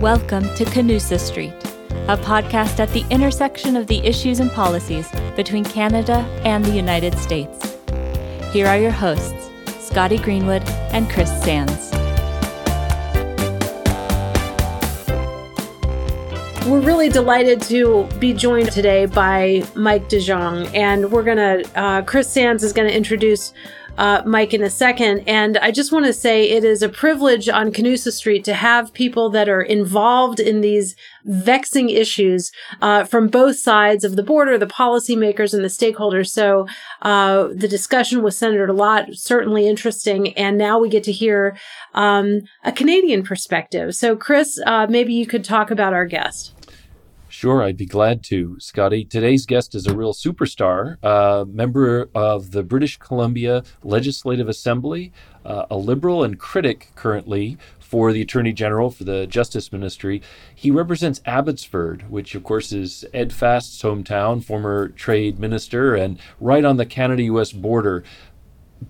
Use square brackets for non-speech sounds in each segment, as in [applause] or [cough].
Welcome to Canusa Street, a podcast at the intersection of the issues and policies between Canada and the United States. Here are your hosts, Scotty Greenwood and Chris Sands. We're really delighted to be joined today by Mike DeJong, and we're gonna. Uh, Chris Sands is to introduce uh, Mike in a second. And I just want to say it is a privilege on Canusa Street to have people that are involved in these vexing issues uh, from both sides of the border, the policymakers and the stakeholders. So uh, the discussion with Senator Lott certainly interesting, and now we get to hear um, a Canadian perspective. So, Chris, uh, maybe you could talk about our guest. Sure, I'd be glad to, Scotty. Today's guest is a real superstar, uh, member of the British Columbia Legislative Assembly, uh, a liberal and critic currently for the Attorney General for the Justice Ministry. He represents Abbotsford, which of course is Ed Fast's hometown, former trade minister, and right on the Canada US border.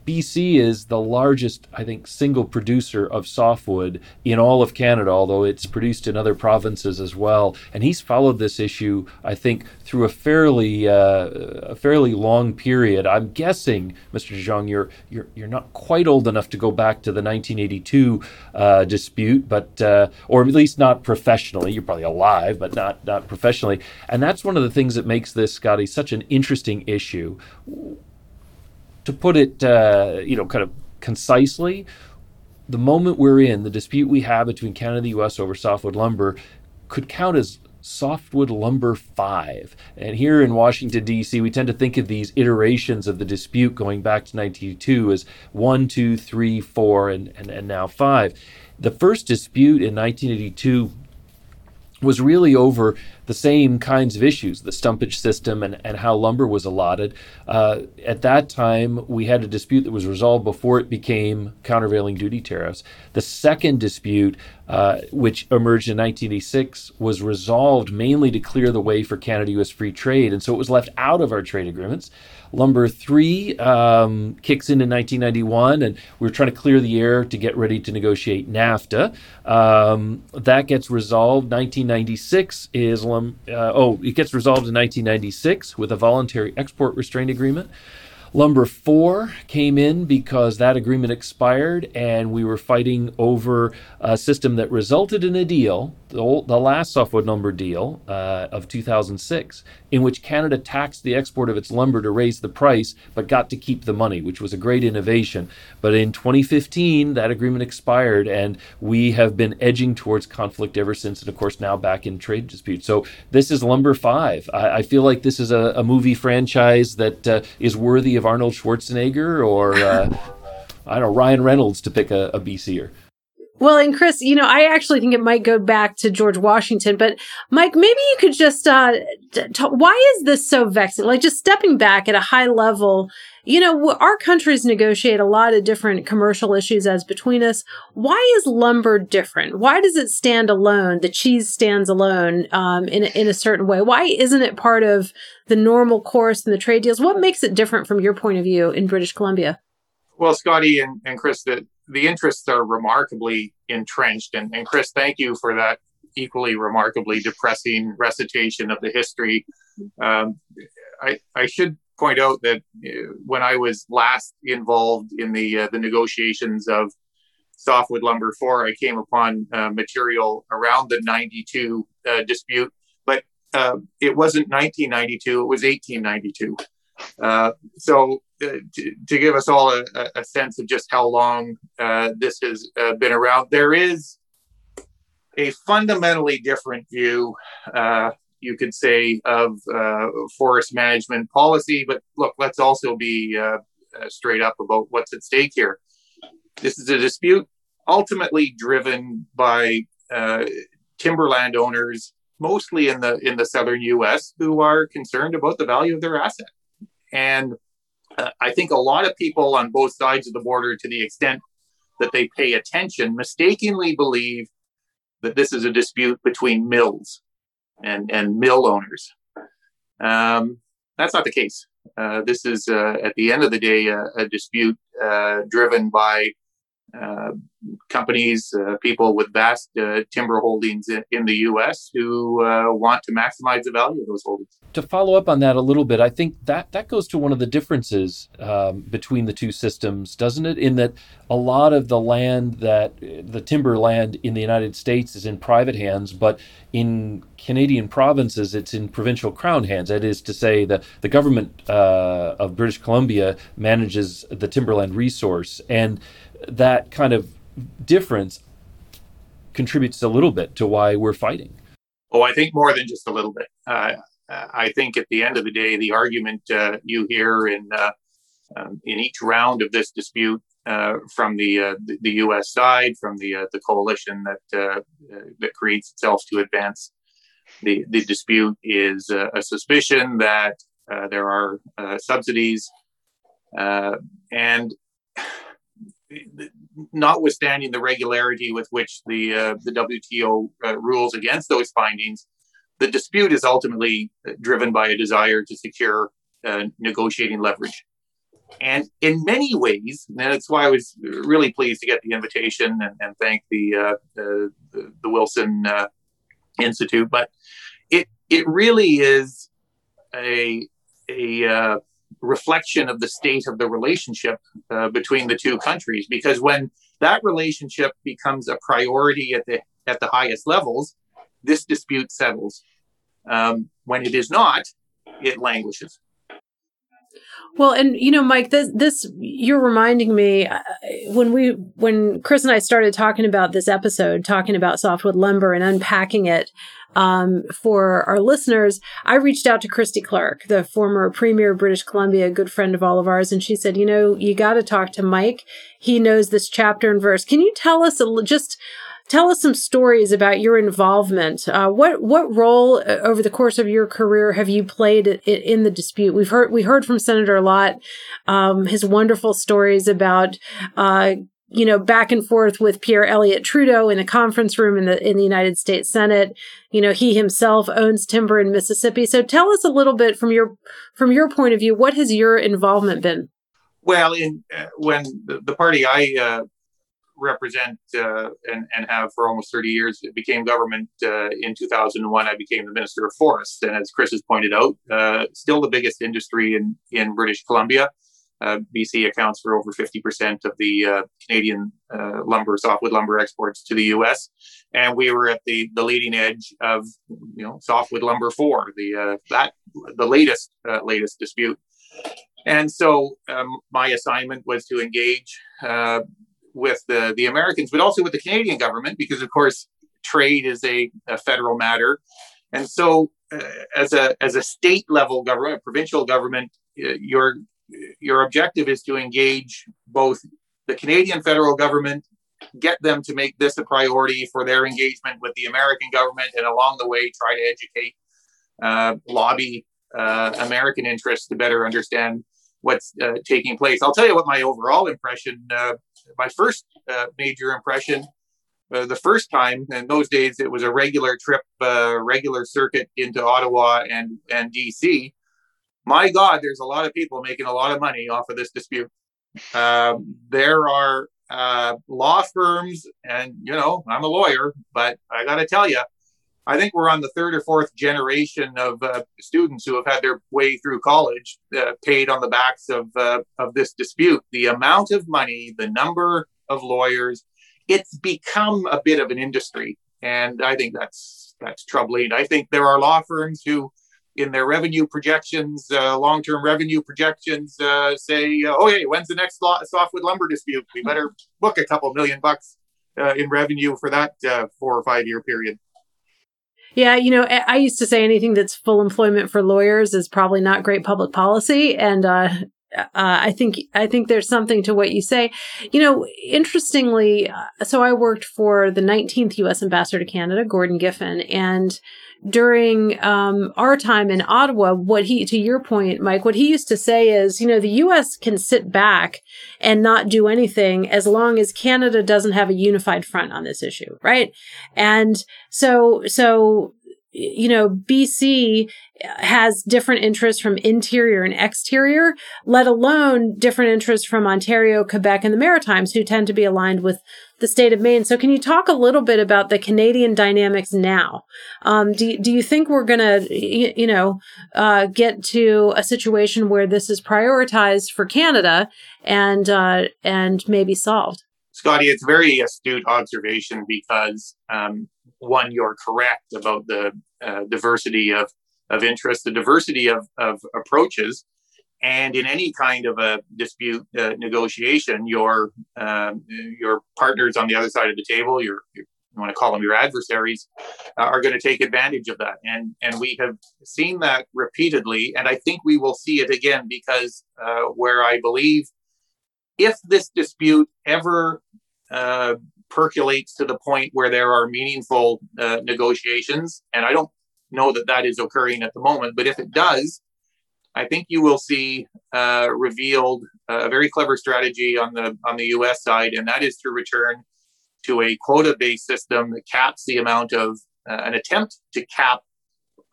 BC is the largest, I think, single producer of softwood in all of Canada, although it's produced in other provinces as well. And he's followed this issue, I think, through a fairly uh, a fairly long period. I'm guessing, Mr. DeJong, you're you're you're not quite old enough to go back to the 1982 uh, dispute, but uh, or at least not professionally. You're probably alive, but not not professionally. And that's one of the things that makes this, Scotty, such an interesting issue to put it, uh, you know, kind of concisely, the moment we're in, the dispute we have between Canada and the U.S. over softwood lumber could count as softwood lumber 5. And here in Washington, D.C., we tend to think of these iterations of the dispute going back to 1982 as 1, 2, 3, 4, and, and, and now 5. The first dispute in 1982 was really over the same kinds of issues, the stumpage system and, and how lumber was allotted. Uh, at that time, we had a dispute that was resolved before it became countervailing duty tariffs. The second dispute, uh, which emerged in 1986, was resolved mainly to clear the way for Canada US free trade. And so it was left out of our trade agreements. Lumber 3 um, kicks in in 1991, and we are trying to clear the air to get ready to negotiate NAFTA. Um, that gets resolved. 1996 is, uh, oh, it gets resolved in 1996 with a voluntary export restraint agreement. Lumber 4 came in because that agreement expired and we were fighting over a system that resulted in a deal, the, the last softwood lumber deal uh, of 2006, in which Canada taxed the export of its lumber to raise the price but got to keep the money, which was a great innovation. But in 2015, that agreement expired and we have been edging towards conflict ever since, and of course, now back in trade dispute. So this is Lumber 5. I, I feel like this is a, a movie franchise that uh, is worthy of Arnold Schwarzenegger or uh, [laughs] I don't know Ryan Reynolds to pick a, a BCer. Well, and Chris, you know, I actually think it might go back to George Washington, but Mike, maybe you could just, uh, t- t- why is this so vexing? Like just stepping back at a high level, you know, our countries negotiate a lot of different commercial issues as between us. Why is lumber different? Why does it stand alone? The cheese stands alone, um, in, a, in a certain way. Why isn't it part of the normal course in the trade deals? What makes it different from your point of view in British Columbia? Well, Scotty and, and Chris, the, the interests are remarkably entrenched. And, and Chris, thank you for that equally remarkably depressing recitation of the history. Um, I, I should point out that uh, when I was last involved in the uh, the negotiations of softwood lumber four, I came upon uh, material around the '92 uh, dispute, but uh, it wasn't 1992; it was 1892. Uh, so uh, to, to, give us all a, a, sense of just how long uh, this has uh, been around, there is a fundamentally different view, uh, you could say, of uh, forest management policy. But look, let's also be straight up about what's at stake here. This is a dispute ultimately driven by timberland owners, mostly in the in the southern U.S., who are concerned about the value of their asset. And uh, I think a lot of people on both sides of the border, to the extent that they pay attention, mistakenly believe that this is a dispute between mills and, and mill owners. Um, that's not the case. Uh, this is, uh, at the end of the day, a, a dispute uh, driven by uh, companies, uh, people with vast uh, timber holdings in, in, the U.S. who uh, want to maximize the value of those holdings. To follow up on that a little bit, I think that that goes to one of the differences um, between the two systems, doesn't it? In that a lot of the land that the timber land in the United States is in private hands, but in Canadian provinces, it's in provincial crown hands. That is to say, the the government uh, of British Columbia manages the timberland resource and that kind of difference contributes a little bit to why we're fighting. Oh, I think more than just a little bit. Uh, I think at the end of the day, the argument uh, you hear in uh, um, in each round of this dispute uh, from the, uh, the, the U.S. side, from the uh, the coalition that that creates itself to advance the the dispute, is a suspicion that there are subsidies and notwithstanding the regularity with which the uh, the WTO uh, rules against those findings, the dispute is ultimately driven by a desire to secure uh, negotiating leverage. And in many ways, and that's why I was really pleased to get the invitation and, and thank the, uh, the, the Wilson uh, Institute. But it it really is a a uh, reflection of the state of the relationship uh, between the two countries. Because when that relationship becomes a priority at the at the highest levels, this dispute settles. Um, when it is not, it languishes. Well, and you know, Mike, this, this you're reminding me uh, when we when Chris and I started talking about this episode, talking about softwood lumber and unpacking it um, for our listeners, I reached out to Christy Clark, the former premier of British Columbia, a good friend of all of ours, and she said, "You know, you got to talk to Mike. He knows this chapter and verse. Can you tell us a, just?" Tell us some stories about your involvement. Uh, what what role uh, over the course of your career have you played in the dispute? We've heard we heard from Senator Lott, um, his wonderful stories about uh, you know, back and forth with Pierre Elliott Trudeau in a conference room in the in the United States Senate. You know, he himself owns timber in Mississippi. So tell us a little bit from your from your point of view, what has your involvement been? Well, in uh, when the, the, party I uh, represent uh, and, and have for almost 30 years it became government uh, in 2001, I became the Minister of Forests. And as Chris has pointed out, uh, still the biggest industry in, in British Columbia. Uh, BC accounts for over 50% of the uh, Canadian uh, lumber, softwood lumber exports to the U.S. And we were at the, the leading edge of, you know, softwood lumber four, the uh, that the latest uh, latest dispute. And so um, my assignment was to engage uh, with the the Americans, but also with the Canadian government, because of course trade is a, a federal matter. And so, as a as a state level government, provincial government, your objective is to engage both the Canadian federal government, get them to make this a priority for their engagement with the American government, and along the way try to educate, uh, lobby uh, American interests to better understand what's uh, taking place. I'll tell you what my overall impression, uh, my first uh, major impression. Uh, the first time in those days, it was a regular trip, regular circuit into Ottawa and and DC, my God, there's a lot of people making a lot of money off of this dispute. Um, there are uh, law firms, and you know, I'm a lawyer, but I got to tell you, I think we're on the third or fourth generation of uh, students who have had their way through college uh, paid on the backs of uh, of this dispute. The amount of money, the number of lawyers, it's become a bit of an industry, and I think that's that's troubling. I think there are law firms who in their revenue projections, uh, long-term revenue projections, uh, say, uh, "Oh, hey, when's the next softwood lumber dispute? We better book a couple million bucks uh, in revenue for that uh, four or five-year period." Yeah, you know, I used to say anything that's full employment for lawyers is probably not great public policy, and uh, uh, I think I think there's something to what you say. You know, interestingly, uh, so I worked for the 19th U.S. Ambassador to Canada, Gordon Giffin, and during um, our time in Ottawa, what he, to your point, Mike, what he used to say is, you know, the U.S. can sit back and not do anything as long as Canada doesn't have a unified front on this issue, right? And so, so you know, BC has different interests from interior and exterior, let alone different interests from Ontario, Quebec, and the Maritimes, who tend to be aligned with the state of Maine. So, can you talk a little bit about the Canadian dynamics now? Um, do, do you think we're going to, you know, uh, get to a situation where this is prioritized for Canada and uh, and maybe solved? Scotty, it's very astute observation because um, one, you're correct about the uh, diversity of, of interest, the diversity of, of approaches. And in any kind of a dispute uh, negotiation, your uh, your partners on the other side of the table, your, your you want to call them your adversaries, uh, are going to take advantage of that. And and we have seen that repeatedly, and I think we will see it again because uh, where I believe if this dispute ever uh, percolates to the point where there are meaningful uh, negotiations. And I don't know that that is occurring at the moment, but if it does, I think you will see uh, revealed a very clever strategy on the on the U.S. side, and that is to return to a quota-based system that caps the amount of uh, an attempt to cap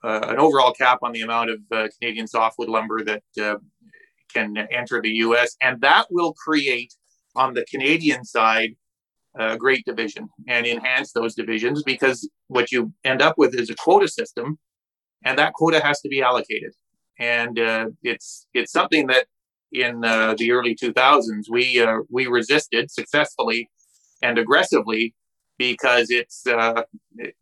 uh, an overall cap on the amount of uh, Canadian softwood lumber that uh, can enter the U.S. and that will create on the Canadian side a great division and enhance those divisions because what you end up with is a quota system, and that quota has to be allocated. And uh, it's it's something that in uh, the early 2000s we uh, we resisted successfully and aggressively because it's uh, it,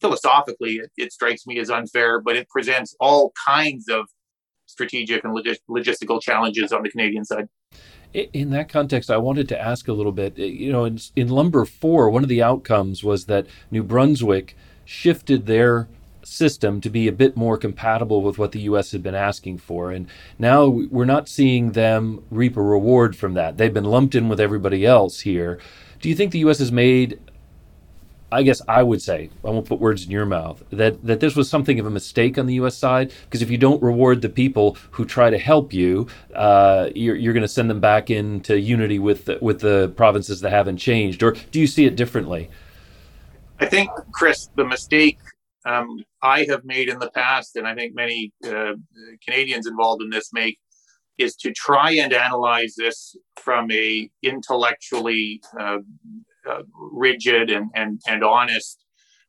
philosophically it, it, strikes me as unfair, but it presents all kinds of strategic and logis- logistical challenges on the Canadian side. In that context, I wanted to ask a little bit. Eh, you know, in, in Lumber 4, one of the outcomes was that New Brunswick shifted their system to be a bit more compatible with what the U.S. had been asking for. And now we're not seeing them reap a reward from that. They've been lumped in with everybody else here. Do you think the U.S. has made I guess I would say, I won't put words in your mouth, that, that this was something of a mistake on the U.S. side. Because if you don't reward the people who try to help you, uh, you're, you're going to send them back into unity with the, with the provinces that haven't changed. Or do you see it differently? I think, Chris, the mistake um, I have made in the past, and I think many uh, Canadians involved in this make, is to try and analyze this from a intellectually uh, uh, rigid and and and honest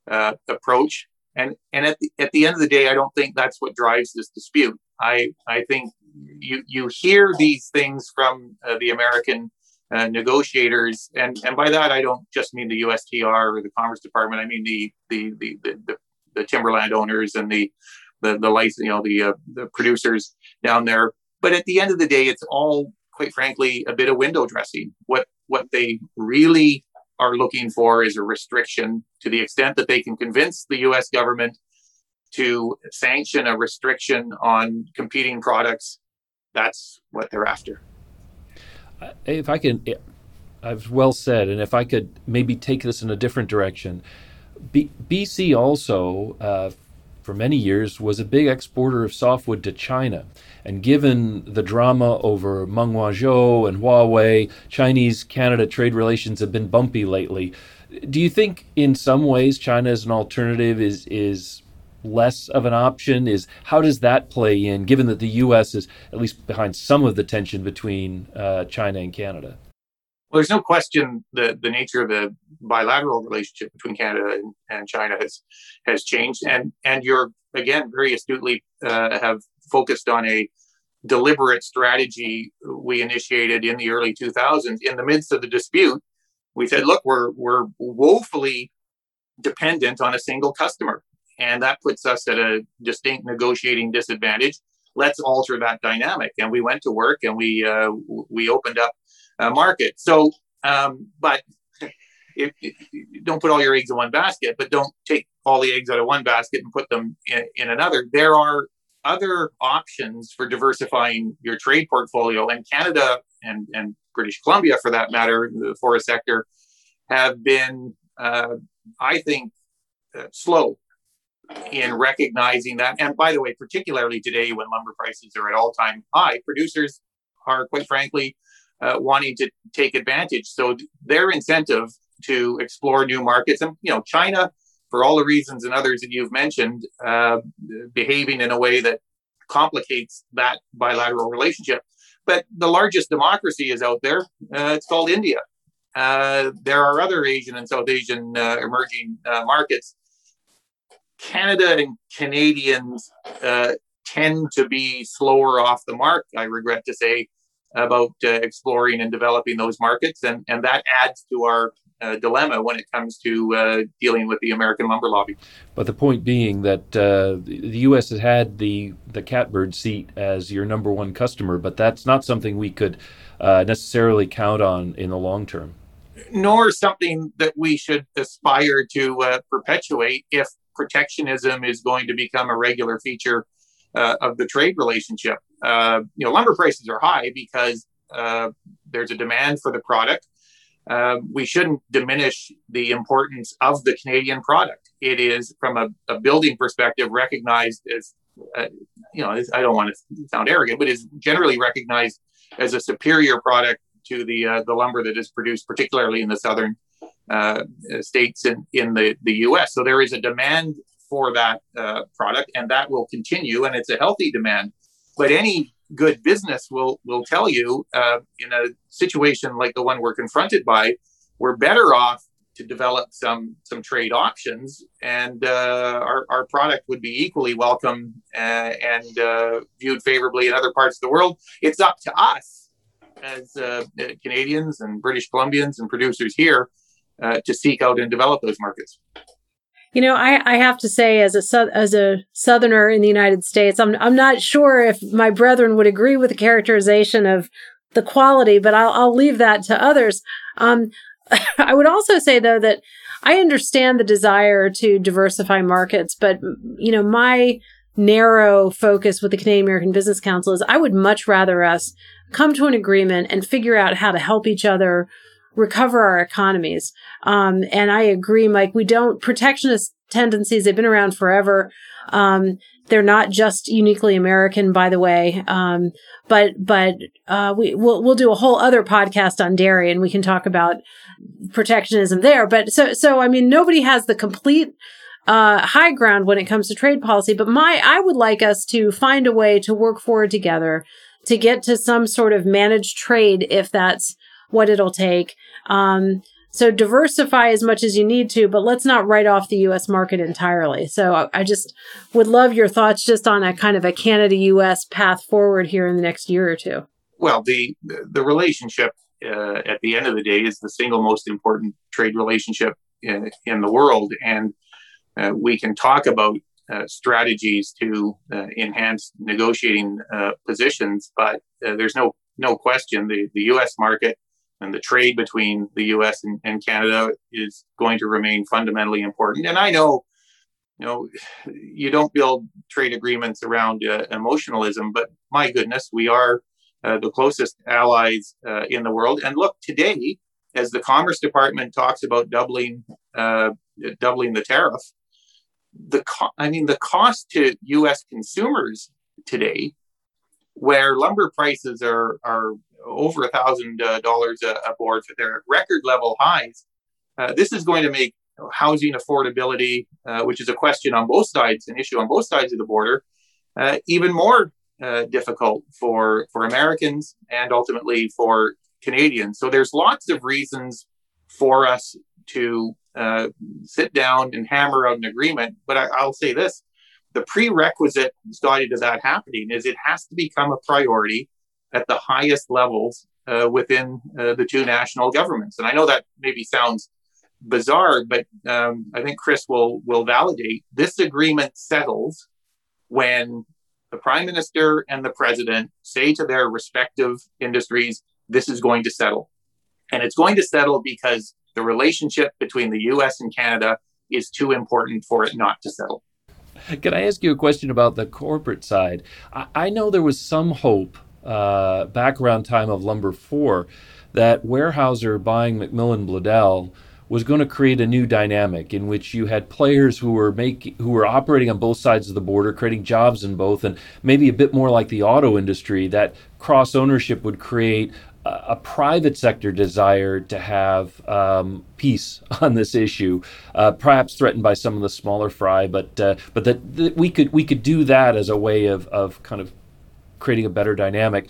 uh, approach. And and at the, at the end of the day, I don't think that's what drives this dispute. I I think you you hear these things from uh, the American uh, negotiators, and and by that I don't just mean the USTR or the Commerce Department. I mean the the the the, the, the timberland owners and the the the license, you know, the uh, the producers down there. But at the end of the day, it's all quite frankly a bit of window dressing. What what they really are looking for is a restriction to the extent that they can convince the US government to sanction a restriction on competing products. That's what they're after. If I can, I've well said, and if I could maybe take this in a different direction, B- BC also, uh, for many years, was a big exporter of softwood to China. And given the drama over Meng Wanzhou and Huawei, Chinese Canada trade relations have been bumpy lately. Do you think, in some ways, China as an alternative is is less of an option? Is how does that play in, given that the U.S. is at least behind some of the tension between uh, China and Canada? Well, there's no question that the nature of the bilateral relationship between Canada and, and China has has changed, and and you're again very astutely uh, have focused on a deliberate strategy we initiated in the early 2000s in the midst of the dispute. We said look we're we're woefully dependent on a single customer. And that puts us at a distinct negotiating disadvantage. Let's alter that dynamic. And we went to work and we uh, we opened up a market so um, but if, if, don't put all your eggs in one basket but don't take all the eggs out of one basket and put them in, in another there are other options for diversifying your trade portfolio. And Canada and, and British Columbia, for that matter, the forest sector, have been, uh, I think, uh, slow in recognizing that. And by the way, particularly today when lumber prices are at all time high, producers are quite frankly uh, wanting to take advantage. So their incentive to explore new markets, and you know, China for all the reasons and others that you've mentioned, uh, behaving in a way that complicates that bilateral relationship. But the largest democracy is out there. Uh, it's called India. Uh, there are other Asian and South Asian uh, emerging uh, markets. Canada and Canadians tend to be slower off the mark, I regret to say, about uh, exploring and developing those markets. And, and that adds to our uh, dilemma when it comes to uh, dealing with the American lumber lobby. But the point being that uh, the U.S. has had the the catbird seat as your number one customer, but that's not something we could uh, necessarily count on in the long term. Nor something that we should aspire to uh, perpetuate if protectionism is going to become a regular feature uh, of the trade relationship. you know, lumber prices are high because there's a demand for the product uh, we shouldn't diminish the importance of the Canadian product. It is, from a, a building perspective, recognized as, uh, you know, I don't want to sound arrogant, but is generally recognized as a superior product to the uh, the lumber that is produced, particularly in the southern uh, states in in the the U.S. So there is a demand for that uh, product, and that will continue, and it's a healthy demand. But any good business will will tell you uh, in a situation like the one we're confronted by, we're better off to develop some some trade options, and uh, our our product would be equally welcome uh, and uh, viewed favorably in other parts of the world. It's up to us as uh, Canadians and British Columbians and producers here to seek out and develop those markets. You know, I, I have to say, as a as a Southerner in the United States, I'm I'm not sure if my brethren would agree with the characterization of the quality, but I'll I'll leave that to others. Um, [laughs] I would also say though that I understand the desire to diversify markets, but you know, my narrow focus with the Canadian American Business Council is I would much rather us come to an agreement and figure out how to help each other recover our economies. Um, and I agree, Mike, we don't, protectionist tendencies, they've been around forever. Um, they're not just uniquely American, by the way. Um, but, but, uh, we, we'll, we'll do a whole other podcast on dairy and we can talk about protectionism there. But so, so, I mean, nobody has the complete, uh, high ground when it comes to trade policy. But my, I would like us to find a way to work forward together to get to some sort of managed trade if that's what it'll take. Um, so diversify as much as you need to, but let's not write off the U.S. market entirely. So I just would love your thoughts just on a kind of a Canada-U.S. path forward here in the next year or two. Well, the the relationship uh, at the end of the day is the single most important trade relationship in, in the world, and uh, we can talk about uh, strategies to uh, enhance negotiating uh, positions, but uh, there's no no question the the U.S. market and the trade between the U.S. and, and, Canada is going to remain fundamentally important. And I know, you know, you don't build trade agreements around uh, emotionalism, but my goodness, we are uh, the closest allies uh, in the world. And look, today, as the Commerce Department talks about doubling uh, doubling the tariff, the co- I mean, the cost to U.S. consumers today where lumber prices are are over a thousand uh, dollars a board for their record level highs. Uh, this is going to make housing affordability, uh, which is a question on both sides, an issue on both sides of the border, uh, even more uh, difficult for for Americans and ultimately for Canadians. So there's lots of reasons for us to uh, sit down and hammer out an agreement. But I, I'll say this: the prerequisite study to that happening is it has to become a priority at the highest levels uh, within uh, the two national governments. And I know that maybe sounds bizarre, but um, I think Chris will will validate this agreement settles when the prime minister and the president say to their respective industries, "This is going to settle," and it's going to settle because the relationship between the U.S. and Canada is too important for it not to settle. Can I ask you a question about the corporate side? I, I know there was some hope uh, time of Lumber 4 that Weyerhaeuser buying MacMillan Bloedel was going to create a new dynamic in which you had players who were making who were operating on both sides of the border, creating jobs in both, and maybe a bit more like the auto industry. That cross ownership would create a private sector desire to have um, peace [laughs] on this issue, uh, perhaps threatened by some of the smaller fry, but uh, but that, that, we could we could do that as a way of of kind of creating a better dynamic.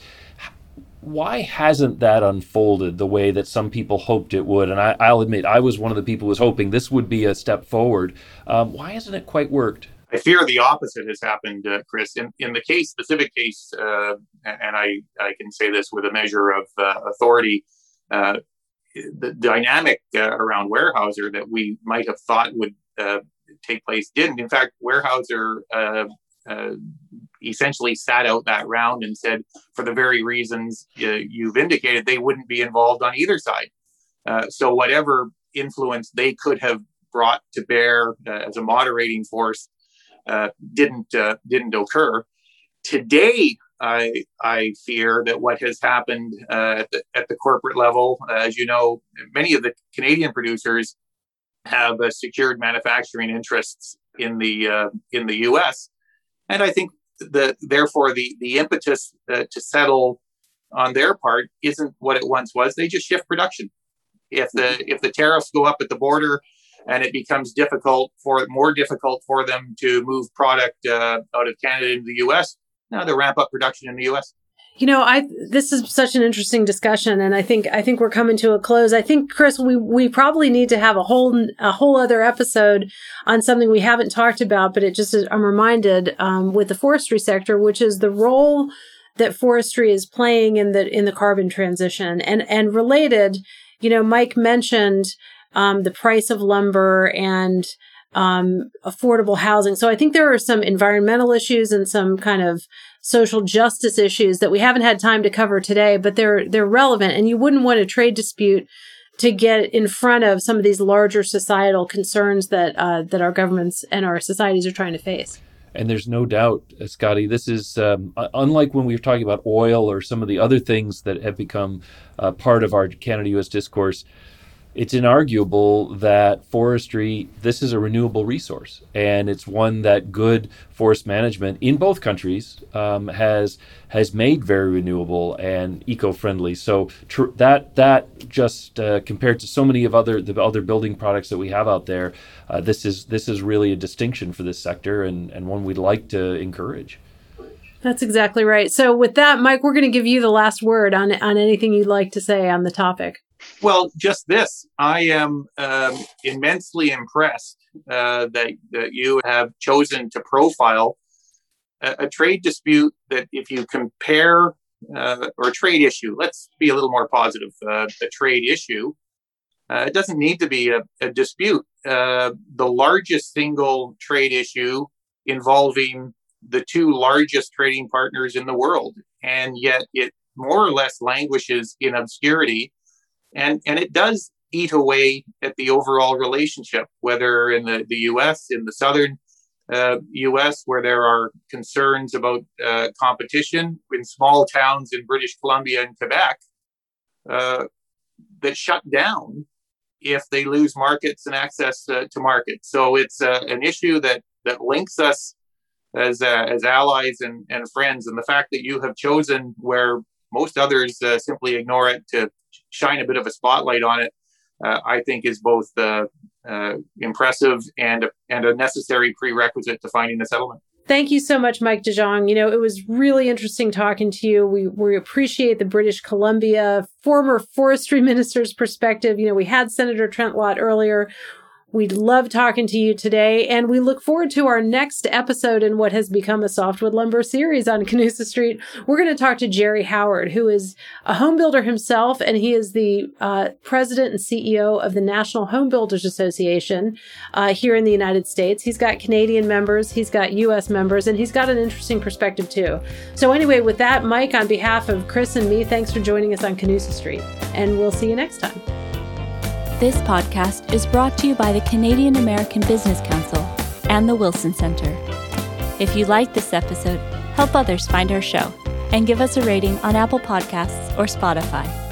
Why hasn't that unfolded the way that some people hoped it would? And I, will admit, I was one of the people who was hoping this would be a step forward. Um, why hasn't it quite worked? I fear the opposite has happened, uh, Chris. In, in the case, specific case, uh, and I, I can say this with a measure of uh, authority, uh, the dynamic uh, around Weyerhaeuser that we might have thought would uh, take place didn't. In fact, Weyerhaeuser essentially sat out that round and said, for the very reasons you've indicated, they wouldn't be involved on either side. so whatever influence they could have brought to bear as a moderating force uh, didn't uh, didn't occur. Today, I I fear that what has happened uh, at the at the corporate level, as you know, many of the Canadian producers have uh, secured manufacturing interests in the uh, in the U.S. And I think the therefore the the impetus to settle on their part isn't what it once was. They just shift production. If the if the tariffs go up at the border, and it becomes difficult for more difficult for them to move product uh, out of Canada into the U.S. Now they ramp up production in the U.S. You know, I this is such an interesting discussion, and I think I think we're coming to a close. I think, Chris, we we probably need to have a whole a whole other episode on something we haven't talked about, but it just is, I'm reminded um, with the forestry sector, which is the role that forestry is playing in the in the carbon transition, and and related. You know, Mike mentioned um, the price of lumber and um, affordable housing. So I think there are some environmental issues and some kind of social justice issues that we haven't had time to cover today, but they're they're relevant. And you wouldn't want a trade dispute to get in front of some of these larger societal concerns that uh, that our governments and our societies are trying to face. And there's no doubt, uh, Scotty, this is um, unlike when we were talking about oil or some of the other things that have become uh, part of our Canada US discourse it's inarguable that forestry this is a renewable resource and it's one that good forest management in both countries um, has has made very renewable and eco-friendly so tr- that that just uh, compared to so many of other the other building products that we have out there uh, this is this is really a distinction for this sector and and one we'd like to encourage that's exactly right. So with that, Mike, we're going to give you the last word on on anything you'd like to say on the topic. Well, just this. I am um, immensely impressed uh, that, that you have chosen to profile a, a trade dispute that, if you compare, uh, or trade issue, let's be a little more positive, uh, a trade issue, uh, it doesn't need to be a, a dispute. Uh, the largest single trade issue involving the two largest trading partners in the world, and yet it more or less languishes in obscurity and and it does eat away at the overall relationship, whether in the, the U.S. in the southern uh, U.S. where there are concerns about uh, competition in small towns in British Columbia and Quebec uh, that shut down if they lose markets and access uh, to markets. So it's uh, an issue that that links us as uh, as allies and, and friends. And the fact that you have chosen where most others simply ignore it to shine a bit of a spotlight on it, uh, I think is both uh, uh, impressive and and a necessary prerequisite to finding the settlement. Thank you so much, Mike DeJong. You know, it was really interesting talking to you. We we appreciate the British Columbia former forestry [laughs] minister's perspective. You know, we had Senator Trent Lott earlier. We love talking to you today, and we look forward to our next episode in what has become a softwood lumber series on [laughs] Canusa Street. We're going to talk to Jerry Howard, who is a home builder himself, and he is the uh, president and CEO of the National Home Builders Association uh, here in the United States. He's got Canadian members, he's got U.S. members, and he's got an interesting perspective too. So, anyway, with that, Mike, on behalf of Chris and me, thanks for joining us on Canusa Street, and we'll see you next time. This podcast is brought to you by the Canadian American Business Council and the Wilson Center. If you like this episode, help others find our show and give us a rating on Apple Podcasts or Spotify.